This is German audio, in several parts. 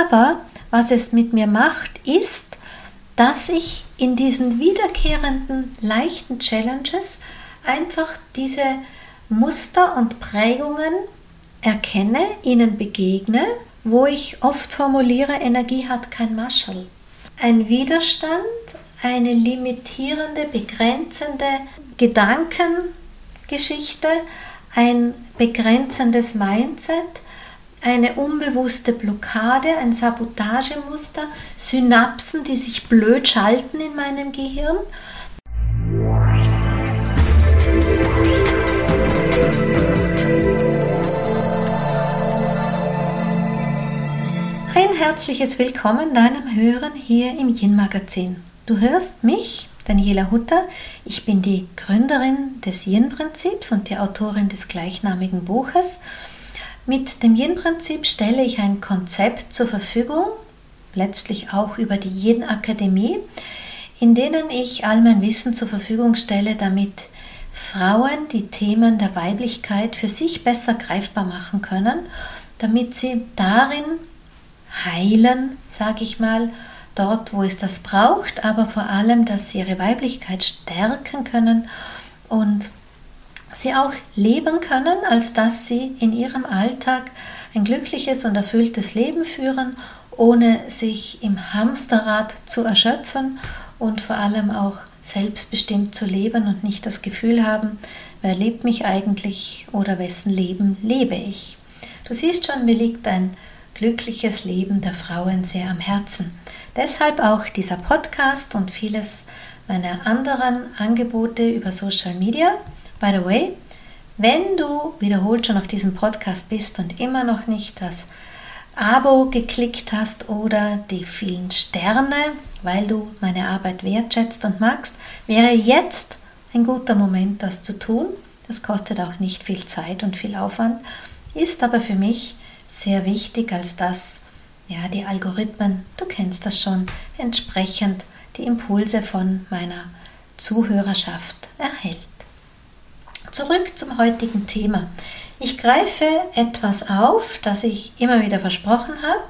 Aber was es mit mir macht, ist, dass ich in diesen wiederkehrenden leichten Challenges einfach diese Muster und Prägungen erkenne, ihnen begegne, wo ich oft formuliere, Energie hat kein Marschall. Ein Widerstand, eine limitierende, begrenzende Gedankengeschichte, ein begrenzendes Mindset, eine unbewusste Blockade, ein Sabotagemuster, Synapsen, die sich blöd schalten in meinem Gehirn. Ein herzliches Willkommen deinem Hören hier im Yin Magazin. Du hörst mich, Daniela Hutter. Ich bin die Gründerin des Yin-Prinzips und die Autorin des gleichnamigen Buches. Mit dem Yin-Prinzip stelle ich ein Konzept zur Verfügung, letztlich auch über die Yin-Akademie, in denen ich all mein Wissen zur Verfügung stelle, damit Frauen die Themen der Weiblichkeit für sich besser greifbar machen können, damit sie darin heilen, sage ich mal, dort, wo es das braucht, aber vor allem, dass sie ihre Weiblichkeit stärken können und sie auch leben können, als dass sie in ihrem Alltag ein glückliches und erfülltes Leben führen, ohne sich im Hamsterrad zu erschöpfen und vor allem auch selbstbestimmt zu leben und nicht das Gefühl haben, wer lebt mich eigentlich oder wessen Leben lebe ich. Du siehst schon, mir liegt ein glückliches Leben der Frauen sehr am Herzen. Deshalb auch dieser Podcast und vieles meiner anderen Angebote über Social Media. By the way, wenn du wiederholt schon auf diesem Podcast bist und immer noch nicht das Abo geklickt hast oder die vielen Sterne, weil du meine Arbeit wertschätzt und magst, wäre jetzt ein guter Moment, das zu tun. Das kostet auch nicht viel Zeit und viel Aufwand, ist aber für mich sehr wichtig, als dass ja, die Algorithmen, du kennst das schon, entsprechend die Impulse von meiner Zuhörerschaft erhält. Zurück zum heutigen Thema. Ich greife etwas auf, das ich immer wieder versprochen habe,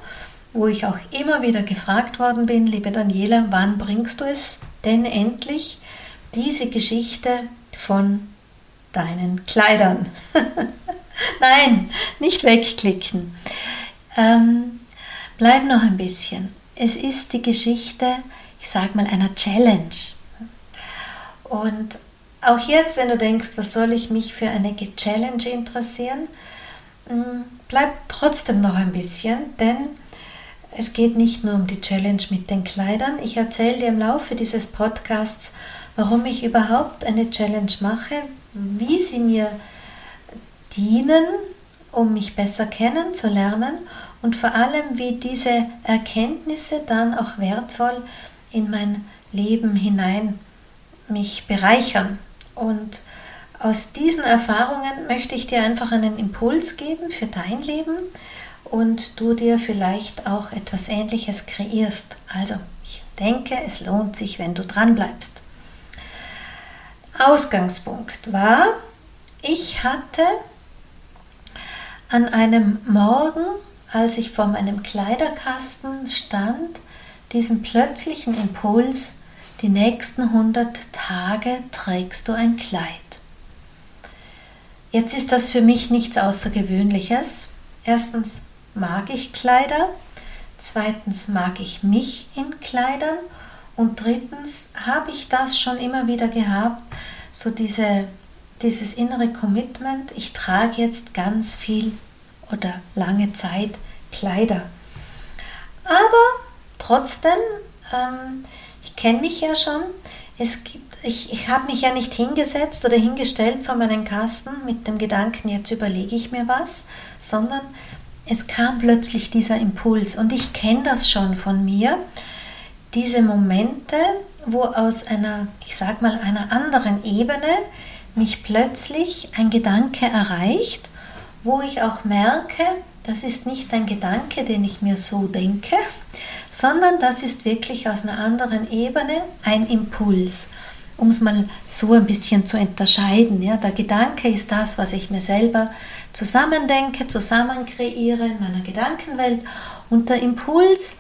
wo ich auch immer wieder gefragt worden bin, liebe Daniela, wann bringst du es denn endlich, diese Geschichte von deinen Kleidern? Nein, nicht wegklicken. Ähm, bleib noch ein bisschen. Es ist die Geschichte, ich sage mal, einer Challenge. Und auch jetzt, wenn du denkst, was soll ich mich für eine Challenge interessieren, mm, bleib trotzdem noch ein bisschen, denn es geht nicht nur um die Challenge mit den Kleidern. Ich erzähle dir im Laufe dieses Podcasts, warum ich überhaupt eine Challenge mache, wie sie mir dienen, um mich besser kennenzulernen und vor allem, wie diese Erkenntnisse dann auch wertvoll in mein Leben hinein mich bereichern. Und aus diesen Erfahrungen möchte ich dir einfach einen Impuls geben für dein Leben und du dir vielleicht auch etwas Ähnliches kreierst. Also, ich denke, es lohnt sich, wenn du dran bleibst. Ausgangspunkt war, ich hatte an einem Morgen, als ich vor meinem Kleiderkasten stand, diesen plötzlichen Impuls, die nächsten 100 Tage trägst du ein Kleid. Jetzt ist das für mich nichts Außergewöhnliches. Erstens mag ich Kleider, zweitens mag ich mich in Kleidern und drittens habe ich das schon immer wieder gehabt, so diese dieses innere Commitment, ich trage jetzt ganz viel oder lange Zeit Kleider. Aber trotzdem, ähm, kenne mich ja schon, es gibt, ich, ich habe mich ja nicht hingesetzt oder hingestellt vor meinen Kasten mit dem Gedanken, jetzt überlege ich mir was, sondern es kam plötzlich dieser Impuls. Und ich kenne das schon von mir, diese Momente, wo aus einer, ich sag mal, einer anderen Ebene mich plötzlich ein Gedanke erreicht, wo ich auch merke, das ist nicht ein Gedanke, den ich mir so denke, sondern das ist wirklich aus einer anderen Ebene ein Impuls, um es mal so ein bisschen zu unterscheiden. Ja, der Gedanke ist das, was ich mir selber zusammendenke, zusammen kreiere in meiner Gedankenwelt Und der Impuls,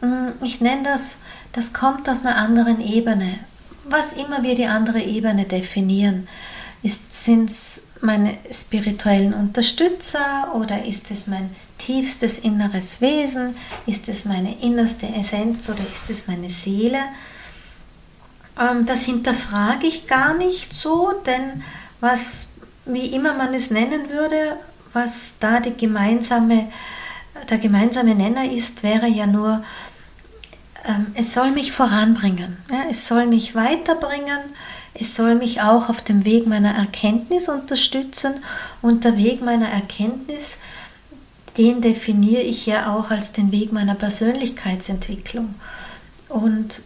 hm, ich nenne das, das kommt aus einer anderen Ebene. Was immer wir die andere Ebene definieren, sind es meine spirituellen Unterstützer oder ist es mein tiefstes inneres Wesen? Ist es meine innerste Essenz oder ist es meine Seele? Ähm, das hinterfrage ich gar nicht so, denn was, wie immer man es nennen würde, was da die gemeinsame, der gemeinsame Nenner ist, wäre ja nur, ähm, es soll mich voranbringen, es soll mich weiterbringen, es soll mich auch auf dem Weg meiner Erkenntnis unterstützen und der Weg meiner Erkenntnis, den definiere ich ja auch als den Weg meiner Persönlichkeitsentwicklung. Und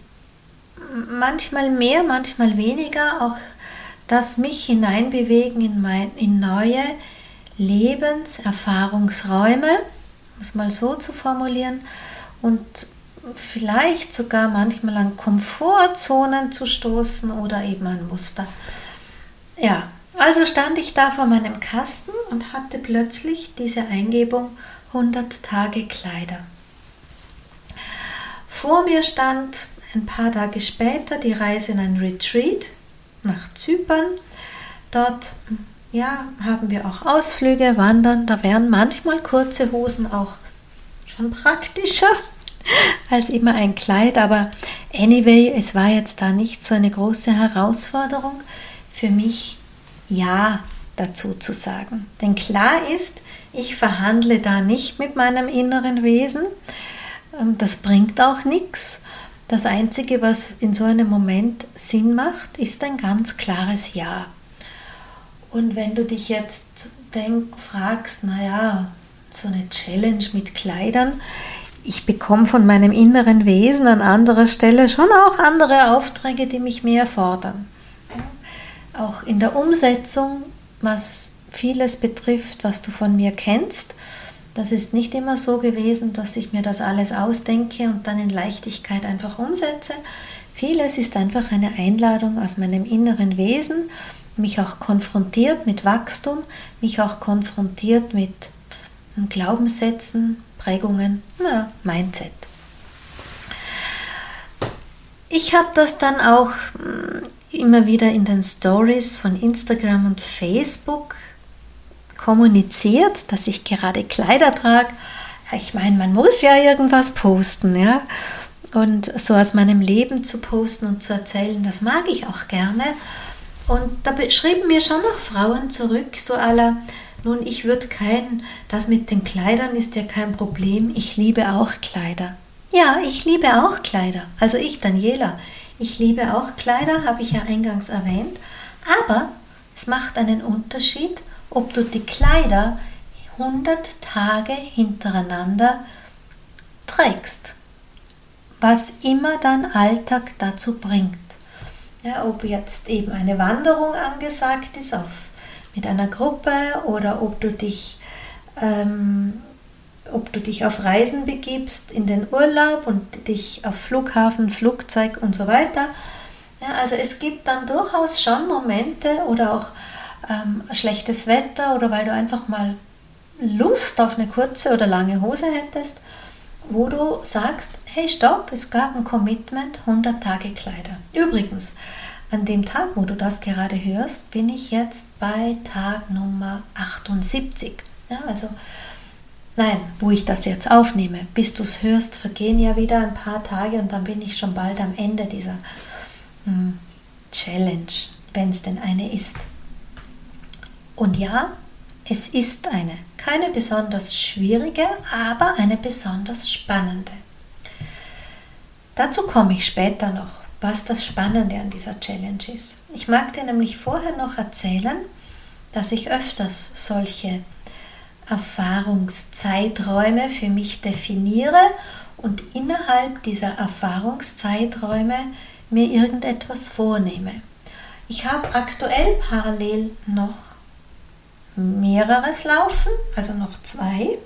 manchmal mehr, manchmal weniger, auch das mich hineinbewegen in, mein, in neue Lebenserfahrungsräume, um es mal so zu formulieren, und vielleicht sogar manchmal an Komfortzonen zu stoßen oder eben an Muster. Ja, also stand ich da vor meinem Kasten und hatte plötzlich diese Eingebung 100 Tage Kleider. Vor mir stand ein paar Tage später die Reise in ein Retreat nach Zypern. Dort ja, haben wir auch Ausflüge, Wandern. Da wären manchmal kurze Hosen auch schon praktischer als immer ein Kleid. Aber anyway, es war jetzt da nicht so eine große Herausforderung für mich, Ja dazu zu sagen. Denn klar ist, ich verhandle da nicht mit meinem inneren Wesen. Ähm, das bringt auch nichts. Das Einzige, was in so einem Moment Sinn macht, ist ein ganz klares Ja. Und wenn du dich jetzt denk, fragst, naja, so eine Challenge mit Kleidern, ich bekomme von meinem inneren Wesen an anderer Stelle schon auch andere Aufträge, die mich mehr fordern. Auch in der Umsetzung, was vieles betrifft, was du von mir kennst, das ist nicht immer so gewesen, dass ich mir das alles ausdenke und dann in Leichtigkeit einfach umsetze. Vieles ist einfach eine Einladung aus meinem inneren Wesen, mich auch konfrontiert mit Wachstum, mich auch konfrontiert mit Glaubenssätzen, Prägungen, na, Mindset. Ich habe das dann auch hm, immer wieder in den Stories von Instagram und Facebook kommuniziert, dass ich gerade Kleider trage. Ich meine, man muss ja irgendwas posten, ja. Und so aus meinem Leben zu posten und zu erzählen, das mag ich auch gerne. Und da schrieben mir schon noch Frauen zurück, so aller, nun, ich würde kein, das mit den Kleidern ist ja kein Problem, ich liebe auch Kleider. Ja, ich liebe auch Kleider. Also ich, Daniela, ich liebe auch Kleider, habe ich ja eingangs erwähnt. Aber es macht einen Unterschied, ob du die Kleider 100 Tage hintereinander trägst, was immer dein Alltag dazu bringt. Ja, ob jetzt eben eine Wanderung angesagt ist auf, mit einer Gruppe oder ob du dich ähm, ob du dich auf Reisen begibst in den Urlaub und dich auf Flughafen, Flugzeug und so weiter. Ja, also es gibt dann durchaus schon Momente oder auch ähm, schlechtes Wetter oder weil du einfach mal Lust auf eine kurze oder lange Hose hättest, wo du sagst, hey stopp, es gab ein Commitment, 100 Tage Kleider. Übrigens, an dem Tag, wo du das gerade hörst, bin ich jetzt bei Tag Nummer 78. Ja, also nein, wo ich das jetzt aufnehme. Bis du es hörst, vergehen ja wieder ein paar Tage und dann bin ich schon bald am Ende dieser hm, Challenge, wenn es denn eine ist. Und ja, es ist eine. Keine besonders schwierige, aber eine besonders spannende. Dazu komme ich später noch, was das Spannende an dieser Challenge ist. Ich mag dir nämlich vorher noch erzählen, dass ich öfters solche Erfahrungszeiträume für mich definiere und innerhalb dieser Erfahrungszeiträume mir irgendetwas vornehme. Ich habe aktuell parallel noch mehreres laufen, also noch zwei.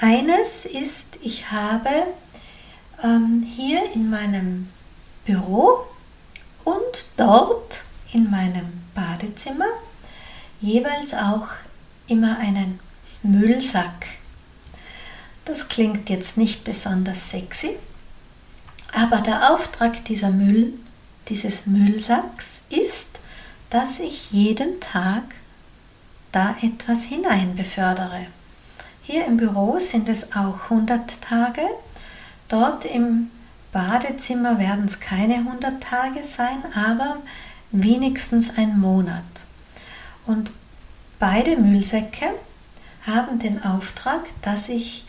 Eines ist, ich habe ähm, hier in meinem Büro und dort in meinem Badezimmer jeweils auch immer einen Müllsack. Das klingt jetzt nicht besonders sexy, aber der Auftrag dieser Müll, dieses Müllsacks ist, dass ich jeden Tag da etwas hinein befördere. Hier im Büro sind es auch 100 Tage. Dort im Badezimmer werden es keine 100 Tage sein, aber wenigstens ein Monat. Und beide Müllsäcke haben den Auftrag, dass ich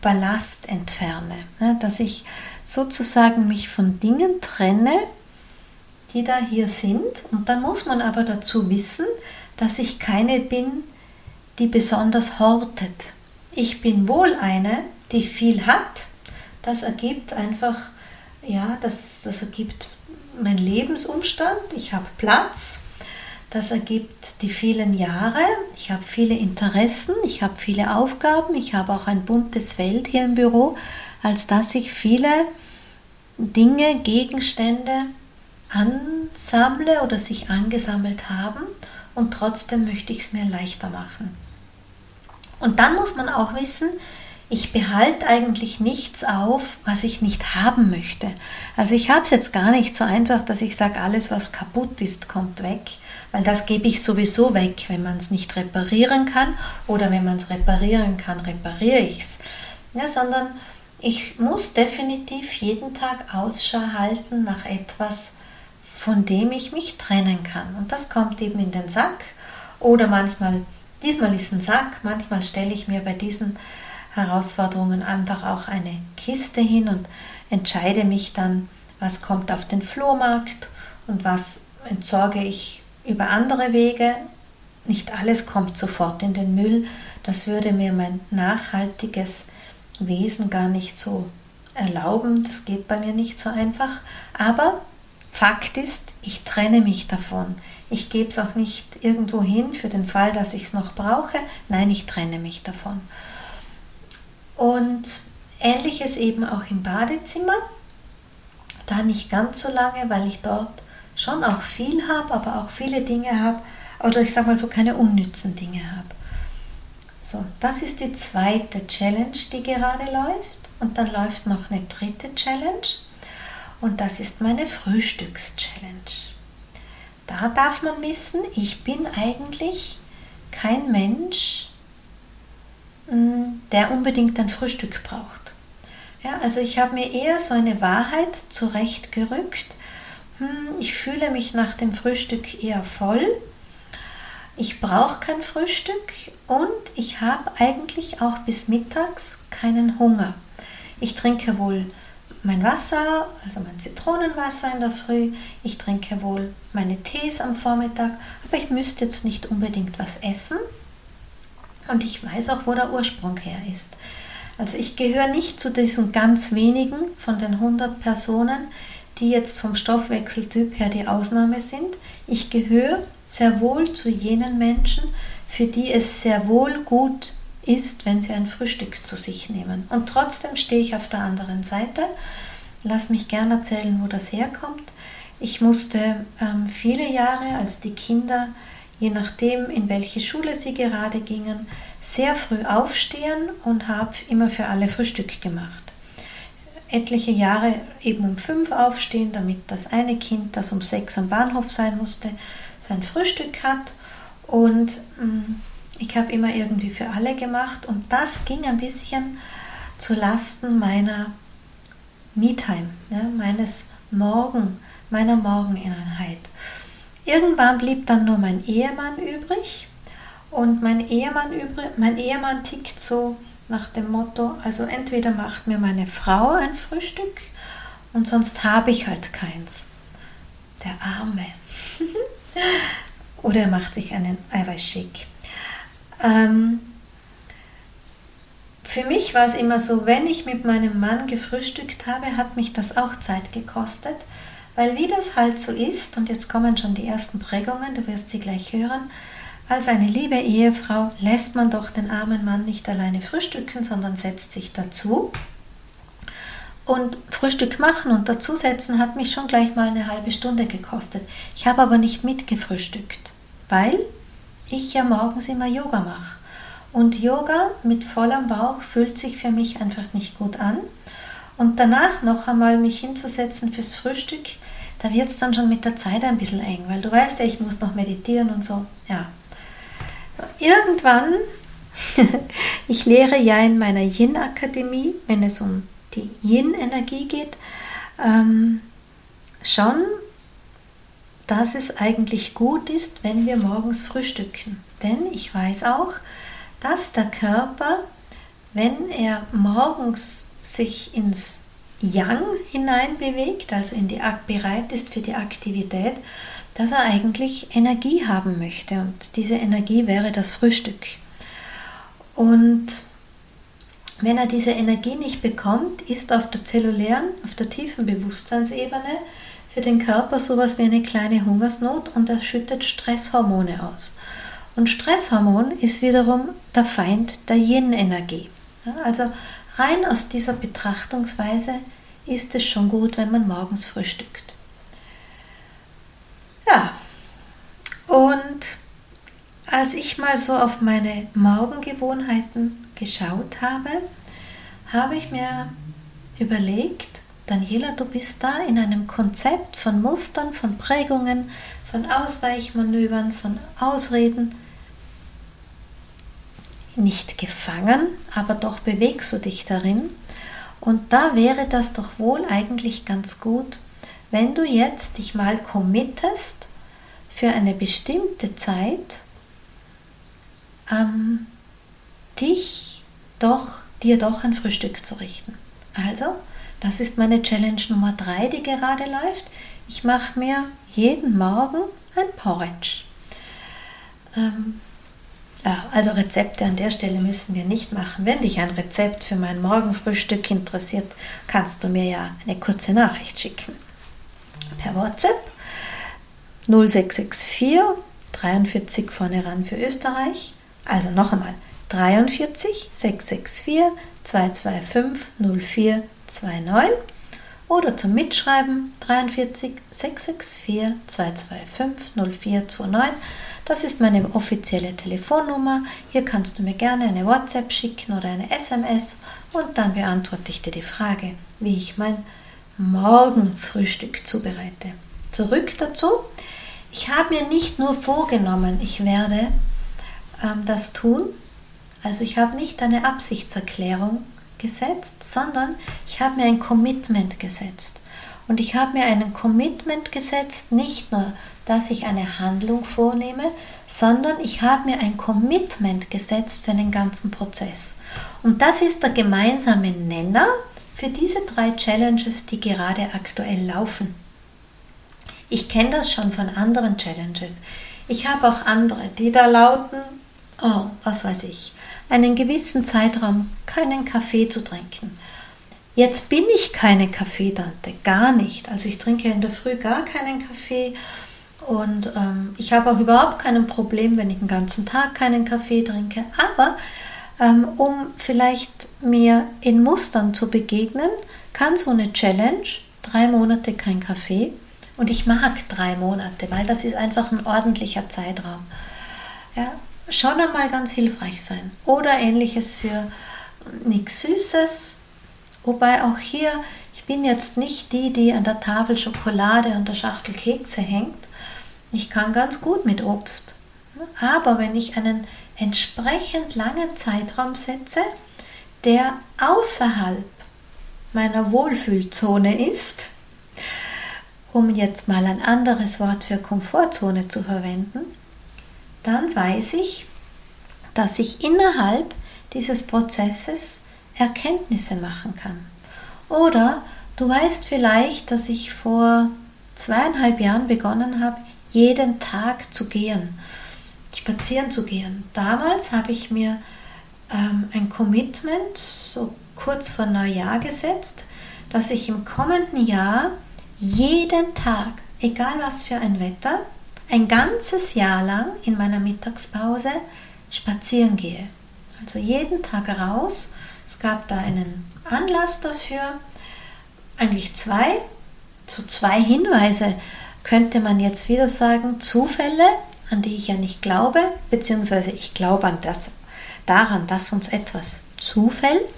Ballast entferne, dass ich sozusagen mich von Dingen trenne, die da hier sind. Und dann muss man aber dazu wissen, dass ich keine bin, die besonders hortet. Ich bin wohl eine, die viel hat. Das ergibt einfach, ja, das, das ergibt mein Lebensumstand. Ich habe Platz. Das ergibt die vielen Jahre. Ich habe viele Interessen, ich habe viele Aufgaben, ich habe auch ein buntes Feld hier im Büro, als dass ich viele Dinge, Gegenstände ansammle oder sich angesammelt haben und trotzdem möchte ich es mir leichter machen. Und dann muss man auch wissen, ich behalte eigentlich nichts auf, was ich nicht haben möchte. Also ich habe es jetzt gar nicht so einfach, dass ich sage, alles, was kaputt ist, kommt weg, weil das gebe ich sowieso weg, wenn man es nicht reparieren kann oder wenn man es reparieren kann, repariere ich es. Ja, sondern ich muss definitiv jeden Tag Ausschau halten nach etwas, von dem ich mich trennen kann. Und das kommt eben in den Sack oder manchmal, diesmal ist ein Sack, manchmal stelle ich mir bei diesen Herausforderungen einfach auch eine Kiste hin und entscheide mich dann, was kommt auf den Flohmarkt und was entsorge ich über andere Wege. Nicht alles kommt sofort in den Müll. Das würde mir mein nachhaltiges Wesen gar nicht so erlauben. Das geht bei mir nicht so einfach. Aber Fakt ist, ich trenne mich davon. Ich gebe es auch nicht irgendwo hin für den Fall, dass ich es noch brauche. Nein, ich trenne mich davon. Und ähnliches eben auch im Badezimmer. Da nicht ganz so lange, weil ich dort schon auch viel habe, aber auch viele Dinge habe, oder ich sage mal so keine unnützen Dinge habe. So, das ist die zweite Challenge, die gerade läuft. Und dann läuft noch eine dritte Challenge. Und das ist meine Frühstückschallenge. Da darf man wissen, ich bin eigentlich kein Mensch, mm, der unbedingt ein Frühstück braucht. Ja, also ich habe mir eher so eine Wahrheit zurechtgerückt. Hm, ich fühle mich nach dem Frühstück eher voll. Ich brauche kein Frühstück und ich habe eigentlich auch bis mittags keinen Hunger. Ich trinke wohl mein Wasser, also mein Zitronenwasser in der Früh. Ich trinke wohl meine Tees am Vormittag, aber ich müsste jetzt nicht unbedingt was essen. Und ich weiß auch, wo der Ursprung her ist. Also ich gehöre nicht zu diesen ganz wenigen von den 100 Personen, die jetzt vom Stoffwechseltyp her die Ausnahme sind. Ich gehöre sehr wohl zu jenen Menschen, für die es sehr wohl gut ist wenn sie ein Frühstück zu sich nehmen. Und trotzdem stehe ich auf der anderen Seite. Lass mich gerne erzählen, wo das herkommt. Ich musste ähm, viele Jahre, als die Kinder, je nachdem, in welche Schule sie gerade gingen, sehr früh aufstehen und habe immer für alle Frühstück gemacht. Etliche Jahre eben um fünf aufstehen, damit das eine Kind, das um sechs am Bahnhof sein musste, sein Frühstück hat. Und ähm, ich habe immer irgendwie für alle gemacht und das ging ein bisschen zu Lasten meiner Me-Time, ja, meines Morgen, meiner Morgeneinheit. Irgendwann blieb dann nur mein Ehemann übrig und mein Ehemann, übrig, mein Ehemann tickt so nach dem Motto, also entweder macht mir meine Frau ein Frühstück und sonst habe ich halt keins. Der Arme. Oder er macht sich einen Eiweißshake. Ähm, für mich war es immer so, wenn ich mit meinem Mann gefrühstückt habe, hat mich das auch Zeit gekostet, weil wie das halt so ist, und jetzt kommen schon die ersten Prägungen, du wirst sie gleich hören, als eine liebe Ehefrau lässt man doch den armen Mann nicht alleine frühstücken, sondern setzt sich dazu. Und Frühstück machen und dazusetzen hat mich schon gleich mal eine halbe Stunde gekostet. Ich habe aber nicht mitgefrühstückt, weil ich ja morgens immer Yoga mache. Und Yoga mit vollem Bauch fühlt sich für mich einfach nicht gut an. Und danach noch einmal mich hinzusetzen fürs Frühstück, da wird es dann schon mit der Zeit ein bisschen eng, weil du weißt ja, ich muss noch meditieren und so. Ja. Irgendwann, ich lehre ja in meiner Yin-Akademie, wenn es um die Yin-Energie geht, ähm, schon, dass es eigentlich gut ist, wenn wir morgens frühstücken. Denn ich weiß auch, dass der Körper, wenn er morgens sich ins Yang hineinbewegt, also in die, bereit ist für die Aktivität, dass er eigentlich Energie haben möchte. Und diese Energie wäre das Frühstück. Und wenn er diese Energie nicht bekommt, ist auf der zellulären, auf der tiefen Bewusstseinsebene für den Körper sowas wie eine kleine Hungersnot und er schüttet Stresshormone aus. Und Stresshormon ist wiederum der Feind der Yin-Energie. also rein aus dieser Betrachtungsweise ist es schon gut, wenn man morgens frühstückt. Ja, und als ich mal so auf meine Morgengewohnheiten geschaut habe, habe ich mir überlegt, Daniela, du bist da in einem Konzept von Mustern, von Prägungen, von Ausweichmanövern, von Ausreden. Nicht gefangen, aber doch bewegst du dich darin. Und da wäre das doch wohl eigentlich ganz gut, wenn du jetzt dich mal committest für eine bestimmte Zeit, ähm, dich doch, dir doch ein Frühstück zu richten. Also, das ist meine Challenge Nummer 3, die gerade läuft. Ich mache mir jeden Morgen ein Porridge. Ähm, also Rezepte an der Stelle müssen wir nicht machen. Wenn dich ein Rezept für mein Morgenfrühstück interessiert, kannst du mir ja eine kurze Nachricht schicken. Per WhatsApp 0664 43 vorne ran für Österreich. Also noch einmal 43 664 225 0429 oder zum Mitschreiben 43 664 225 0429. Das ist meine offizielle Telefonnummer. Hier kannst du mir gerne eine WhatsApp schicken oder eine SMS und dann beantworte ich dir die Frage, wie ich mein Morgenfrühstück zubereite. Zurück dazu. Ich habe mir nicht nur vorgenommen, ich werde ähm, das tun. Also ich habe nicht eine Absichtserklärung gesetzt, sondern ich habe mir ein Commitment gesetzt. Und ich habe mir ein Commitment gesetzt, nicht nur, dass ich eine Handlung vornehme, sondern ich habe mir ein Commitment gesetzt für den ganzen Prozess. Und das ist der gemeinsame Nenner für diese drei Challenges, die gerade aktuell laufen. Ich kenne das schon von anderen Challenges. Ich habe auch andere, die da lauten, oh, was weiß ich, einen gewissen Zeitraum keinen Kaffee zu trinken. Jetzt bin ich keine Kaffeetante, gar nicht. Also ich trinke in der Früh gar keinen Kaffee und ähm, ich habe auch überhaupt kein Problem, wenn ich den ganzen Tag keinen Kaffee trinke. Aber um vielleicht mir in Mustern zu begegnen, kann so eine Challenge, drei Monate kein Kaffee, und ich mag drei Monate, weil das ist einfach ein ordentlicher Zeitraum. Ja, schon einmal ganz hilfreich sein. Oder ähnliches für nichts Süßes. Wobei auch hier, ich bin jetzt nicht die, die an der Tafel Schokolade und der Schachtel Kekse hängt. Ich kann ganz gut mit Obst. Aber wenn ich einen entsprechend langen Zeitraum setze, der außerhalb meiner Wohlfühlzone ist, um jetzt mal ein anderes Wort für Komfortzone zu verwenden, dann weiß ich, dass ich innerhalb dieses Prozesses Erkenntnisse machen kann. Oder du weißt vielleicht, dass ich vor zweieinhalb Jahren begonnen habe, jeden Tag zu gehen, spazieren zu gehen. Damals habe ich mir ähm, ein Commitment so kurz vor Neujahr gesetzt, dass ich im kommenden Jahr jeden Tag, egal was für ein Wetter, ein ganzes Jahr lang in meiner Mittagspause spazieren gehe. Also jeden Tag raus. Es gab da einen Anlass dafür, eigentlich zwei, so zwei Hinweise könnte man jetzt wieder sagen, Zufälle, an die ich ja nicht glaube, beziehungsweise ich glaube an das, daran, dass uns etwas zufällt.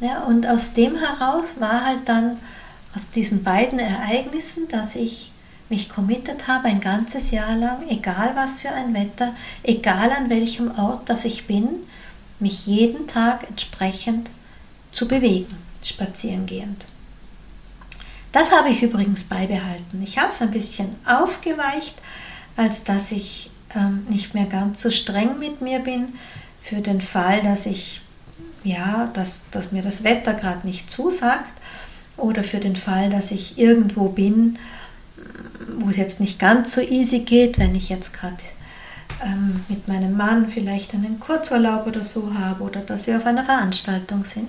Ja, und aus dem heraus war halt dann aus diesen beiden Ereignissen, dass ich mich committed habe, ein ganzes Jahr lang, egal was für ein Wetter, egal an welchem Ort, dass ich bin, mich jeden Tag entsprechend zu bewegen, spazierengehend. Das habe ich übrigens beibehalten. Ich habe es ein bisschen aufgeweicht, als dass ich ähm, nicht mehr ganz so streng mit mir bin, für den Fall, dass ich, ja, dass, dass mir das Wetter gerade nicht zusagt oder für den Fall, dass ich irgendwo bin, wo es jetzt nicht ganz so easy geht, wenn ich jetzt gerade ähm, mit meinem Mann vielleicht einen Kurzurlaub oder so habe oder dass wir auf einer Veranstaltung sind.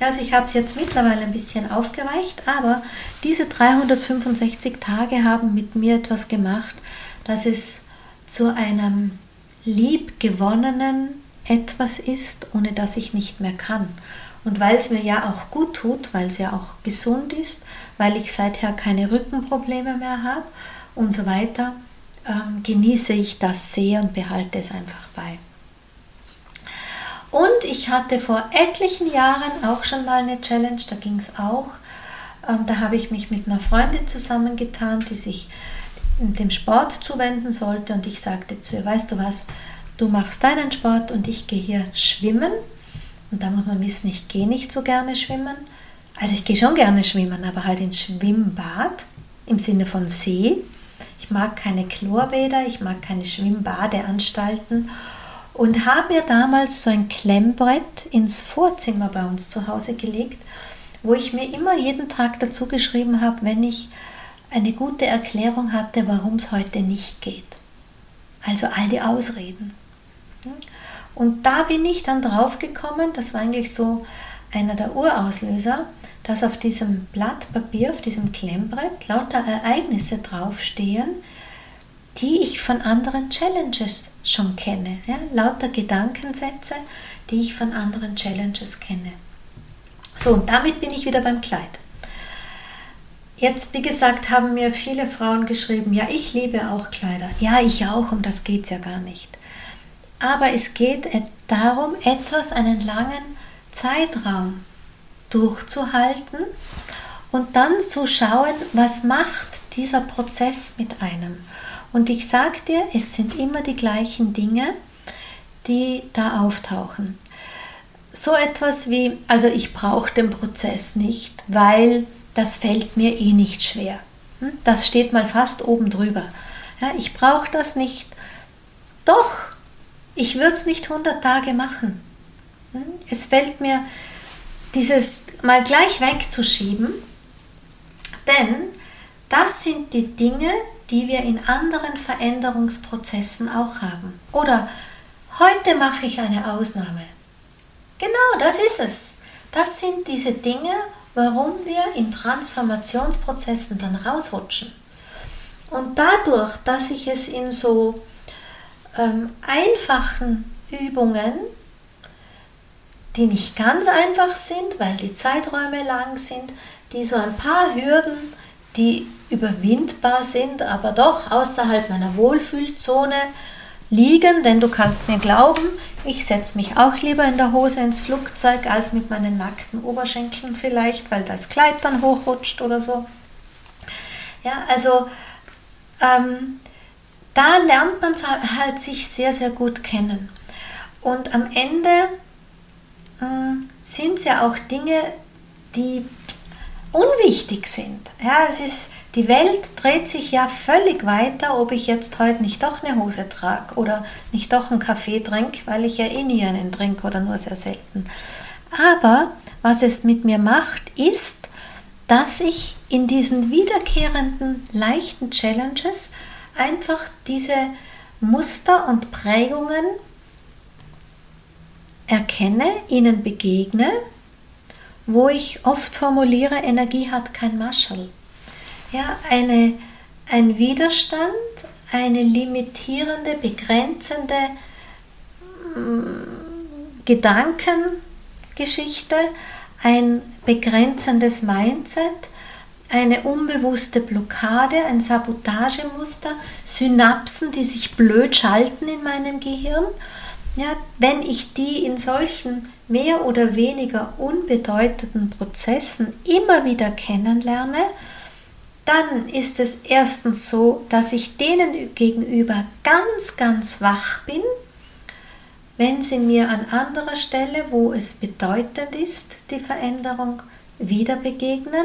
Also ich habe es jetzt mittlerweile ein bisschen aufgeweicht, aber diese 365 Tage haben mit mir etwas gemacht, dass es zu einem liebgewonnenen etwas ist, ohne dass ich nicht mehr kann. Und weil es mir ja auch gut tut, weil es ja auch gesund ist, weil ich seither keine Rückenprobleme mehr habe und so weiter, ähm, genieße ich das sehr und behalte es einfach bei. Und ich hatte vor etlichen Jahren auch schon mal eine Challenge, da ging es auch. Ähm, da habe ich mich mit einer Freundin zusammengetan, die sich dem Sport zuwenden sollte und ich sagte zu ihr, weißt du was, du machst deinen Sport und ich gehe hier schwimmen. Und da muss man wissen, ich gehe nicht so gerne schwimmen. Also ich gehe schon gerne schwimmen, aber halt ins Schwimmbad im Sinne von See. Ich mag keine Chlorbäder, ich mag keine Schwimmbadeanstalten und habe mir damals so ein Klemmbrett ins Vorzimmer bei uns zu Hause gelegt, wo ich mir immer jeden Tag dazu geschrieben habe, wenn ich eine gute Erklärung hatte, warum es heute nicht geht. Also all die Ausreden. Und da bin ich dann drauf gekommen, das war eigentlich so einer der Urauslöser, dass auf diesem Blatt Papier, auf diesem Klemmbrett lauter Ereignisse draufstehen, die ich von anderen Challenges schon kenne. Ja? Lauter Gedankensätze, die ich von anderen Challenges kenne. So, und damit bin ich wieder beim Kleid. Jetzt, wie gesagt, haben mir viele Frauen geschrieben, ja, ich liebe auch Kleider. Ja, ich auch, um das geht es ja gar nicht. Aber es geht darum, etwas, einen langen Zeitraum durchzuhalten und dann zu schauen, was macht dieser Prozess mit einem. Und ich sage dir, es sind immer die gleichen Dinge, die da auftauchen. So etwas wie, also ich brauche den Prozess nicht, weil das fällt mir eh nicht schwer. Hm? Das steht mal fast oben drüber. Ja, ich brauche das nicht. Doch, ich würde es nicht 100 Tage machen. Hm? Es fällt mir dieses mal gleich wegzuschieben, denn das sind die Dinge, die wir in anderen Veränderungsprozessen auch haben. Oder heute mache ich eine Ausnahme. Genau, das ist es. Das sind diese Dinge, warum wir in Transformationsprozessen dann rausrutschen. Und dadurch, dass ich es in so ähm, einfachen Übungen, die nicht ganz einfach sind, weil die Zeiträume lang sind, die so ein paar Hürden, die überwindbar sind, aber doch außerhalb meiner Wohlfühlzone liegen, denn du kannst mir glauben, ich setze mich auch lieber in der Hose ins Flugzeug als mit meinen nackten Oberschenkeln vielleicht, weil das Kleid dann hochrutscht oder so. Ja, also ähm, da lernt man halt sich sehr, sehr gut kennen. Und am Ende äh, sind es ja auch Dinge, die unwichtig sind. Ja, es ist die Welt dreht sich ja völlig weiter, ob ich jetzt heute nicht doch eine Hose trage oder nicht doch einen Kaffee trinke, weil ich ja eh nie einen trinke oder nur sehr selten. Aber was es mit mir macht, ist, dass ich in diesen wiederkehrenden leichten Challenges einfach diese Muster und Prägungen erkenne, ihnen begegne, wo ich oft formuliere, Energie hat kein Marschall ja, eine, ein Widerstand, eine limitierende, begrenzende mm, Gedankengeschichte, ein begrenzendes Mindset, eine unbewusste Blockade, ein Sabotagemuster, Synapsen, die sich blöd schalten in meinem Gehirn. ja, wenn ich die in solchen mehr oder weniger unbedeutenden Prozessen immer wieder kennenlerne, dann ist es erstens so, dass ich denen gegenüber ganz, ganz wach bin, wenn sie mir an anderer Stelle, wo es bedeutend ist, die Veränderung wieder begegnen.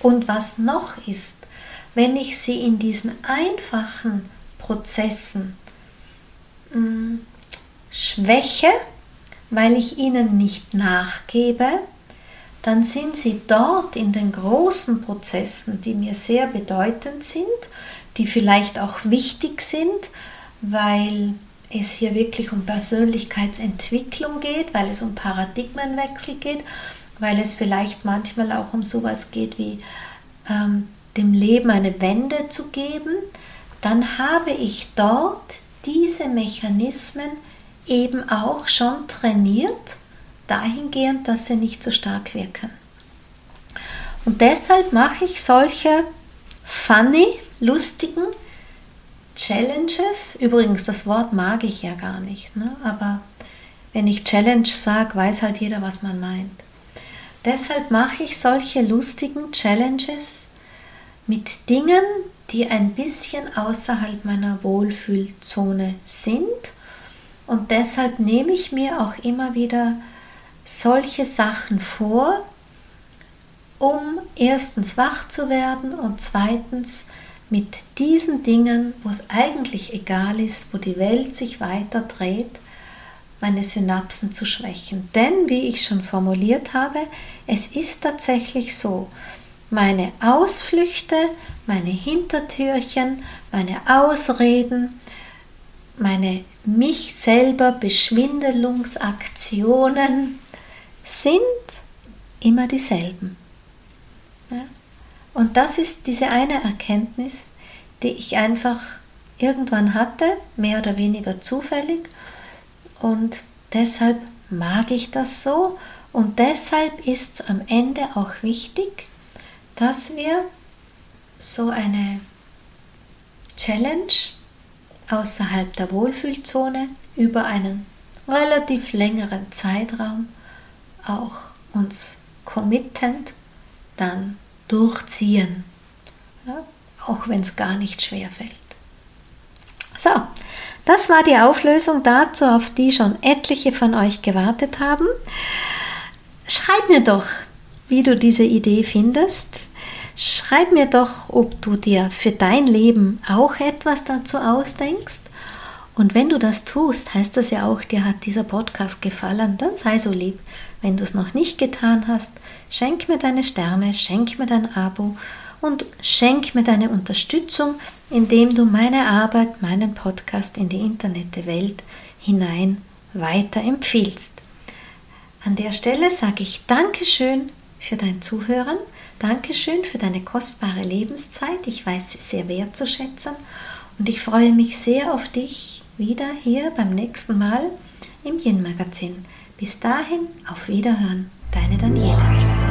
Und was noch ist, wenn ich sie in diesen einfachen Prozessen mh, hm, schwäche, weil ich ihnen nicht nachgebe, dann sind sie dort in den großen Prozessen, die mir sehr bedeutend sind, die vielleicht auch wichtig sind, weil es hier wirklich um Persönlichkeitsentwicklung geht, weil es um Paradigmenwechsel geht, weil es vielleicht manchmal auch um sowas geht wie ähm, dem Leben eine Wende zu geben, dann habe ich dort diese Mechanismen eben auch schon trainiert dahingehend, dass sie nicht so stark wirken. Und deshalb mache ich solche funny, lustigen Challenges. Übrigens, das Wort mag ich ja gar nicht, ne? aber wenn ich Challenge sage, weiß halt jeder, was man meint. Deshalb mache ich solche lustigen Challenges mit Dingen, die ein bisschen außerhalb meiner Wohlfühlzone sind. Und deshalb nehme ich mir auch immer wieder solche Sachen vor, um erstens wach zu werden und zweitens mit diesen Dingen, wo es eigentlich egal ist, wo die Welt sich weiter dreht, meine Synapsen zu schwächen. Denn, wie ich schon formuliert habe, es ist tatsächlich so, meine Ausflüchte, meine Hintertürchen, meine Ausreden, meine mich selber Beschwindelungsaktionen, sind immer dieselben. Ja? Und das ist diese eine Erkenntnis, die ich einfach irgendwann hatte, mehr oder weniger zufällig. Und deshalb mag ich das so. Und deshalb ist es am Ende auch wichtig, dass wir so eine Challenge außerhalb der Wohlfühlzone über einen relativ längeren Zeitraum auch uns committend dann durchziehen, ja, auch wenn es gar nicht schwer fällt. So, das war die Auflösung dazu, auf die schon etliche von euch gewartet haben. Schreib mir doch, wie du diese Idee findest. Schreib mir doch, ob du dir für dein Leben auch etwas dazu ausdenkst und wenn du das tust, heißt das ja auch, dir hat dieser Podcast gefallen, dann sei so lieb. Wenn du es noch nicht getan hast, schenk mir deine Sterne, schenk mir dein Abo und schenk mir deine Unterstützung, indem du meine Arbeit, meinen Podcast in die Internetwelt hinein weiterempfiehlst. An der Stelle sage ich Dankeschön für dein Zuhören, Dankeschön für deine kostbare Lebenszeit. Ich weiß sie sehr wertzuschätzen und ich freue mich sehr auf dich wieder hier beim nächsten Mal im Yin Magazin. Bis dahin, auf Wiederhören, deine Daniela.